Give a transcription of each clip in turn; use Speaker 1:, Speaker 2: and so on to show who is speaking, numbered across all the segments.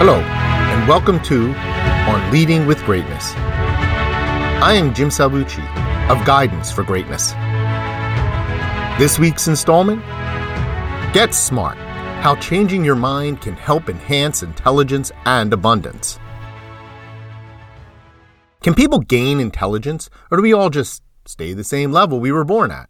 Speaker 1: Hello, and welcome to On Leading with Greatness. I am Jim Salvucci of Guidance for Greatness. This week's installment Get Smart How Changing Your Mind Can Help Enhance Intelligence and Abundance. Can people gain intelligence, or do we all just stay the same level we were born at?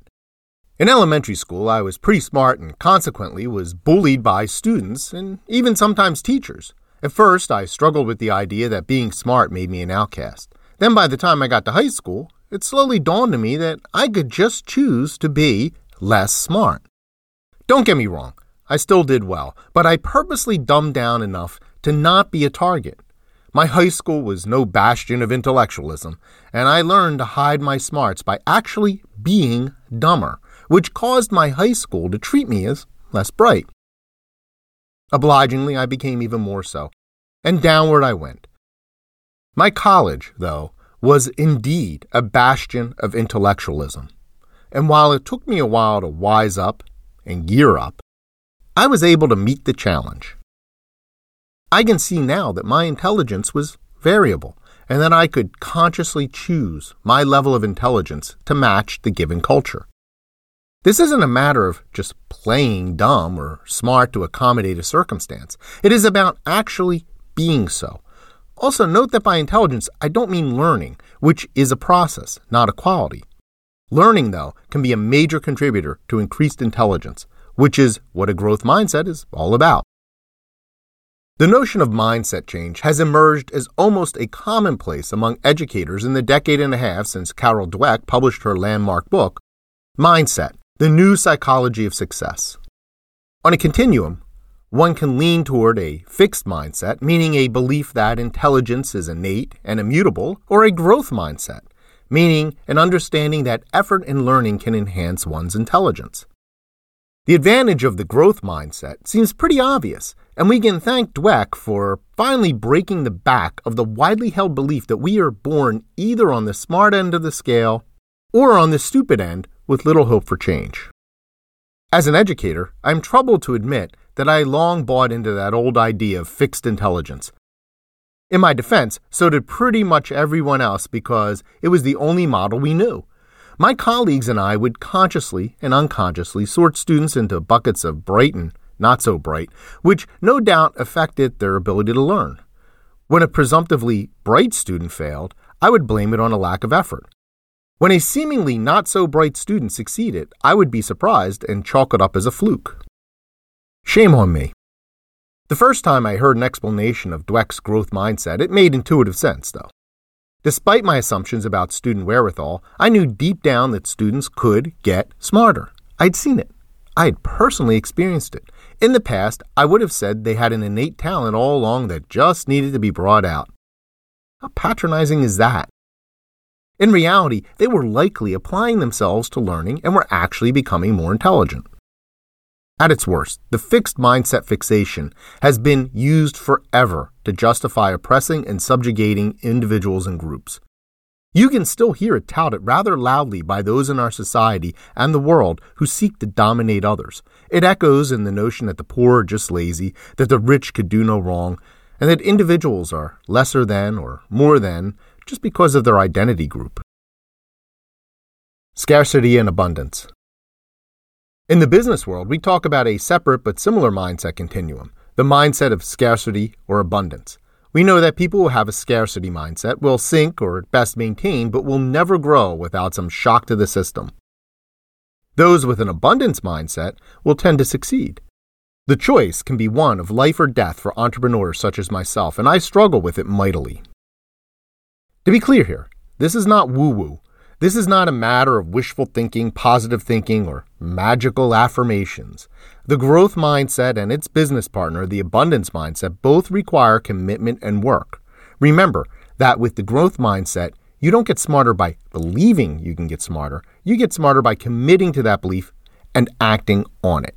Speaker 1: In elementary school, I was pretty smart and consequently was bullied by students and even sometimes teachers. At first, I struggled with the idea that being smart made me an outcast. Then, by the time I got to high school, it slowly dawned on me that I could just choose to be less smart. Don't get me wrong, I still did well, but I purposely dumbed down enough to not be a target. My high school was no bastion of intellectualism, and I learned to hide my smarts by actually being dumber, which caused my high school to treat me as less bright. Obligingly, I became even more so, and downward I went. My college, though, was indeed a bastion of intellectualism, and while it took me a while to wise up and gear up, I was able to meet the challenge. I can see now that my intelligence was variable and that I could consciously choose my level of intelligence to match the given culture. This isn't a matter of just playing dumb or smart to accommodate a circumstance. It is about actually being so. Also, note that by intelligence, I don't mean learning, which is a process, not a quality. Learning, though, can be a major contributor to increased intelligence, which is what a growth mindset is all about. The notion of mindset change has emerged as almost a commonplace among educators in the decade and a half since Carol Dweck published her landmark book, Mindset the New Psychology of Success. On a continuum, one can lean toward a fixed mindset, meaning a belief that intelligence is innate and immutable, or a growth mindset, meaning an understanding that effort and learning can enhance one's intelligence. The advantage of the growth mindset seems pretty obvious, and we can thank Dweck for finally breaking the back of the widely held belief that we are born either on the smart end of the scale or on the stupid end with little hope for change. As an educator, I am troubled to admit that I long bought into that old idea of fixed intelligence. In my defense, so did pretty much everyone else because it was the only model we knew. My colleagues and I would consciously and unconsciously sort students into buckets of bright and not so bright, which no doubt affected their ability to learn. When a presumptively bright student failed, I would blame it on a lack of effort. When a seemingly not so bright student succeeded, I would be surprised and chalk it up as a fluke. Shame on me. The first time I heard an explanation of Dweck's growth mindset, it made intuitive sense, though. Despite my assumptions about student wherewithal, I knew deep down that students could get smarter. I'd seen it. I had personally experienced it. In the past, I would have said they had an innate talent all along that just needed to be brought out. How patronizing is that? In reality, they were likely applying themselves to learning and were actually becoming more intelligent. At its worst, the fixed mindset fixation has been used forever to justify oppressing and subjugating individuals and groups. You can still hear it touted rather loudly by those in our society and the world who seek to dominate others. It echoes in the notion that the poor are just lazy, that the rich could do no wrong, and that individuals are lesser than or more than just because of their identity group. Scarcity and abundance. In the business world, we talk about a separate but similar mindset continuum the mindset of scarcity or abundance. We know that people who have a scarcity mindset will sink or at best maintain, but will never grow without some shock to the system. Those with an abundance mindset will tend to succeed. The choice can be one of life or death for entrepreneurs such as myself, and I struggle with it mightily. To be clear here, this is not woo woo. This is not a matter of wishful thinking, positive thinking, or magical affirmations. The growth mindset and its business partner, the abundance mindset, both require commitment and work. Remember that with the growth mindset, you don't get smarter by believing you can get smarter. You get smarter by committing to that belief and acting on it.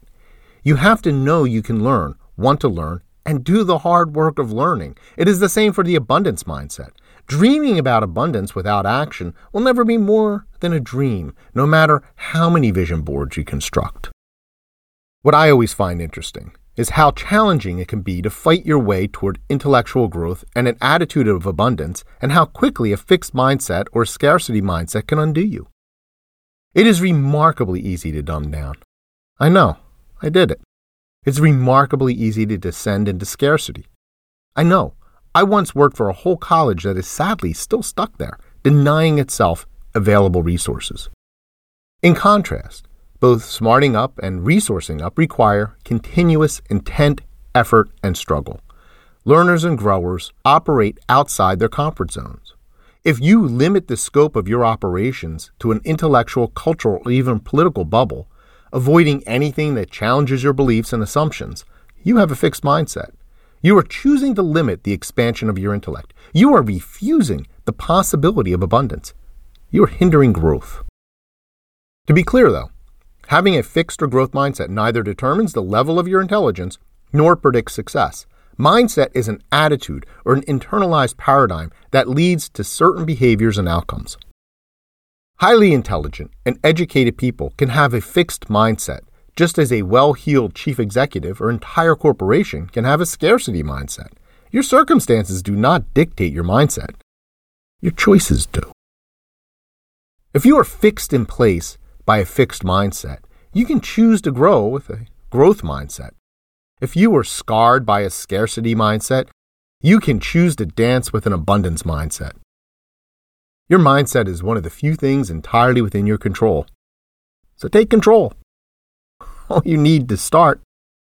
Speaker 1: You have to know you can learn, want to learn, and do the hard work of learning. It is the same for the abundance mindset. Dreaming about abundance without action will never be more than a dream, no matter how many vision boards you construct. What I always find interesting is how challenging it can be to fight your way toward intellectual growth and an attitude of abundance, and how quickly a fixed mindset or scarcity mindset can undo you. It is remarkably easy to dumb down. I know, I did it. It's remarkably easy to descend into scarcity. I know, I once worked for a whole college that is sadly still stuck there, denying itself available resources. In contrast, both smarting up and resourcing up require continuous intent, effort, and struggle. Learners and growers operate outside their comfort zones. If you limit the scope of your operations to an intellectual, cultural, or even political bubble, avoiding anything that challenges your beliefs and assumptions, you have a fixed mindset. You are choosing to limit the expansion of your intellect. You are refusing the possibility of abundance. You are hindering growth. To be clear, though, having a fixed or growth mindset neither determines the level of your intelligence nor predicts success. Mindset is an attitude or an internalized paradigm that leads to certain behaviors and outcomes. Highly intelligent and educated people can have a fixed mindset, just as a well heeled chief executive or entire corporation can have a scarcity mindset. Your circumstances do not dictate your mindset, your choices do. If you are fixed in place by a fixed mindset, you can choose to grow with a growth mindset. If you are scarred by a scarcity mindset, you can choose to dance with an abundance mindset. Your mindset is one of the few things entirely within your control. So take control. All you need to start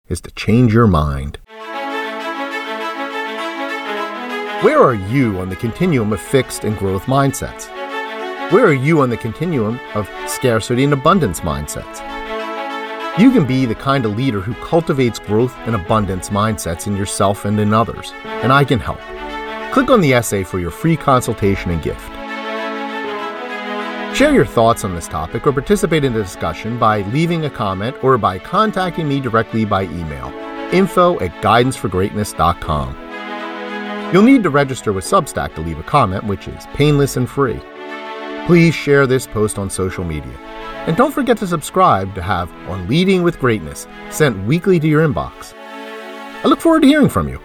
Speaker 1: is to change your mind. Where are you on the continuum of fixed and growth mindsets? Where are you on the continuum of scarcity and abundance mindsets? You can be the kind of leader who cultivates growth and abundance mindsets in yourself and in others, and I can help. Click on the essay for your free consultation and gift. Share your thoughts on this topic or participate in the discussion by leaving a comment or by contacting me directly by email info at guidanceforgreatness.com. You'll need to register with Substack to leave a comment, which is painless and free. Please share this post on social media. And don't forget to subscribe to have On Leading with Greatness sent weekly to your inbox. I look forward to hearing from you.